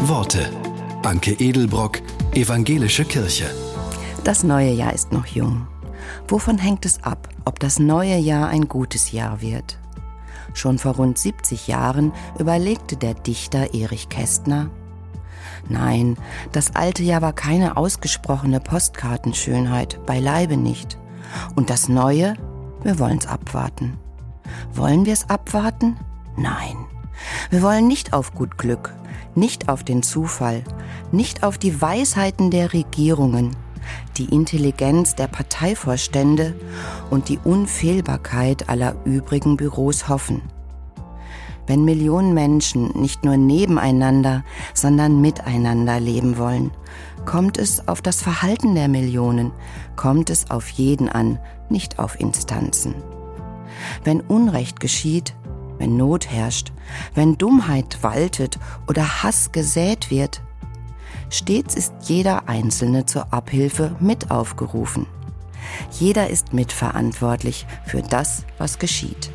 Worte. Anke Edelbrock, Evangelische Kirche. Das neue Jahr ist noch jung. Wovon hängt es ab, ob das neue Jahr ein gutes Jahr wird? Schon vor rund 70 Jahren überlegte der Dichter Erich Kästner, Nein, das alte Jahr war keine ausgesprochene Postkartenschönheit, beileibe nicht. Und das neue, wir wollen's abwarten. Wollen wir es abwarten? Nein. Wir wollen nicht auf gut Glück, nicht auf den Zufall, nicht auf die Weisheiten der Regierungen, die Intelligenz der Parteivorstände und die Unfehlbarkeit aller übrigen Büros hoffen. Wenn Millionen Menschen nicht nur nebeneinander, sondern miteinander leben wollen, kommt es auf das Verhalten der Millionen, kommt es auf jeden an, nicht auf Instanzen. Wenn Unrecht geschieht, wenn Not herrscht, wenn Dummheit waltet oder Hass gesät wird, stets ist jeder Einzelne zur Abhilfe mit aufgerufen. Jeder ist mitverantwortlich für das, was geschieht.